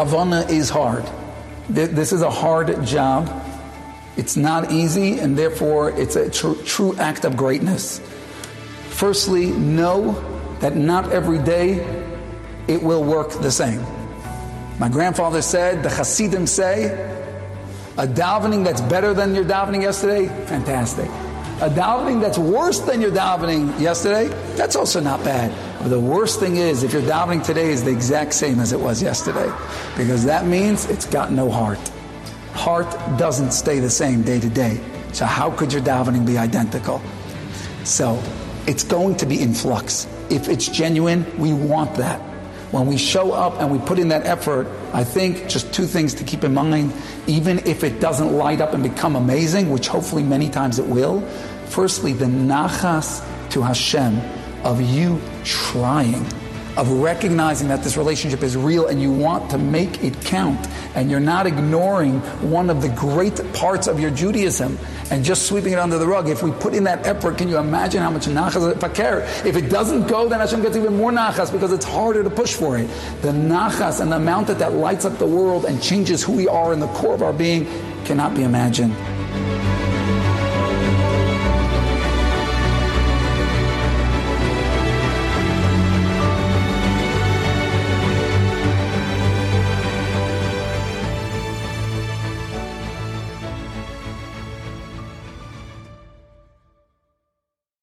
Kavana is hard. This is a hard job. It's not easy, and therefore it's a tr- true act of greatness. Firstly, know that not every day it will work the same. My grandfather said, the Hasidim say, a davening that's better than your davening yesterday, fantastic. A davening that's worse than your davening yesterday, that's also not bad. But the worst thing is if your davening today is the exact same as it was yesterday, because that means it's got no heart. Heart doesn't stay the same day to day. So how could your davening be identical? So it's going to be in flux. If it's genuine, we want that when we show up and we put in that effort, I think just two things to keep in mind, even if it doesn't light up and become amazing, which hopefully many times it will. Firstly, the nachas to Hashem of you trying of recognizing that this relationship is real and you want to make it count and you're not ignoring one of the great parts of your Judaism and just sweeping it under the rug. If we put in that effort, can you imagine how much nachas fakir? If it doesn't go, then Hashem gets even more nachas because it's harder to push for it. The nachas and the amount that that lights up the world and changes who we are in the core of our being cannot be imagined.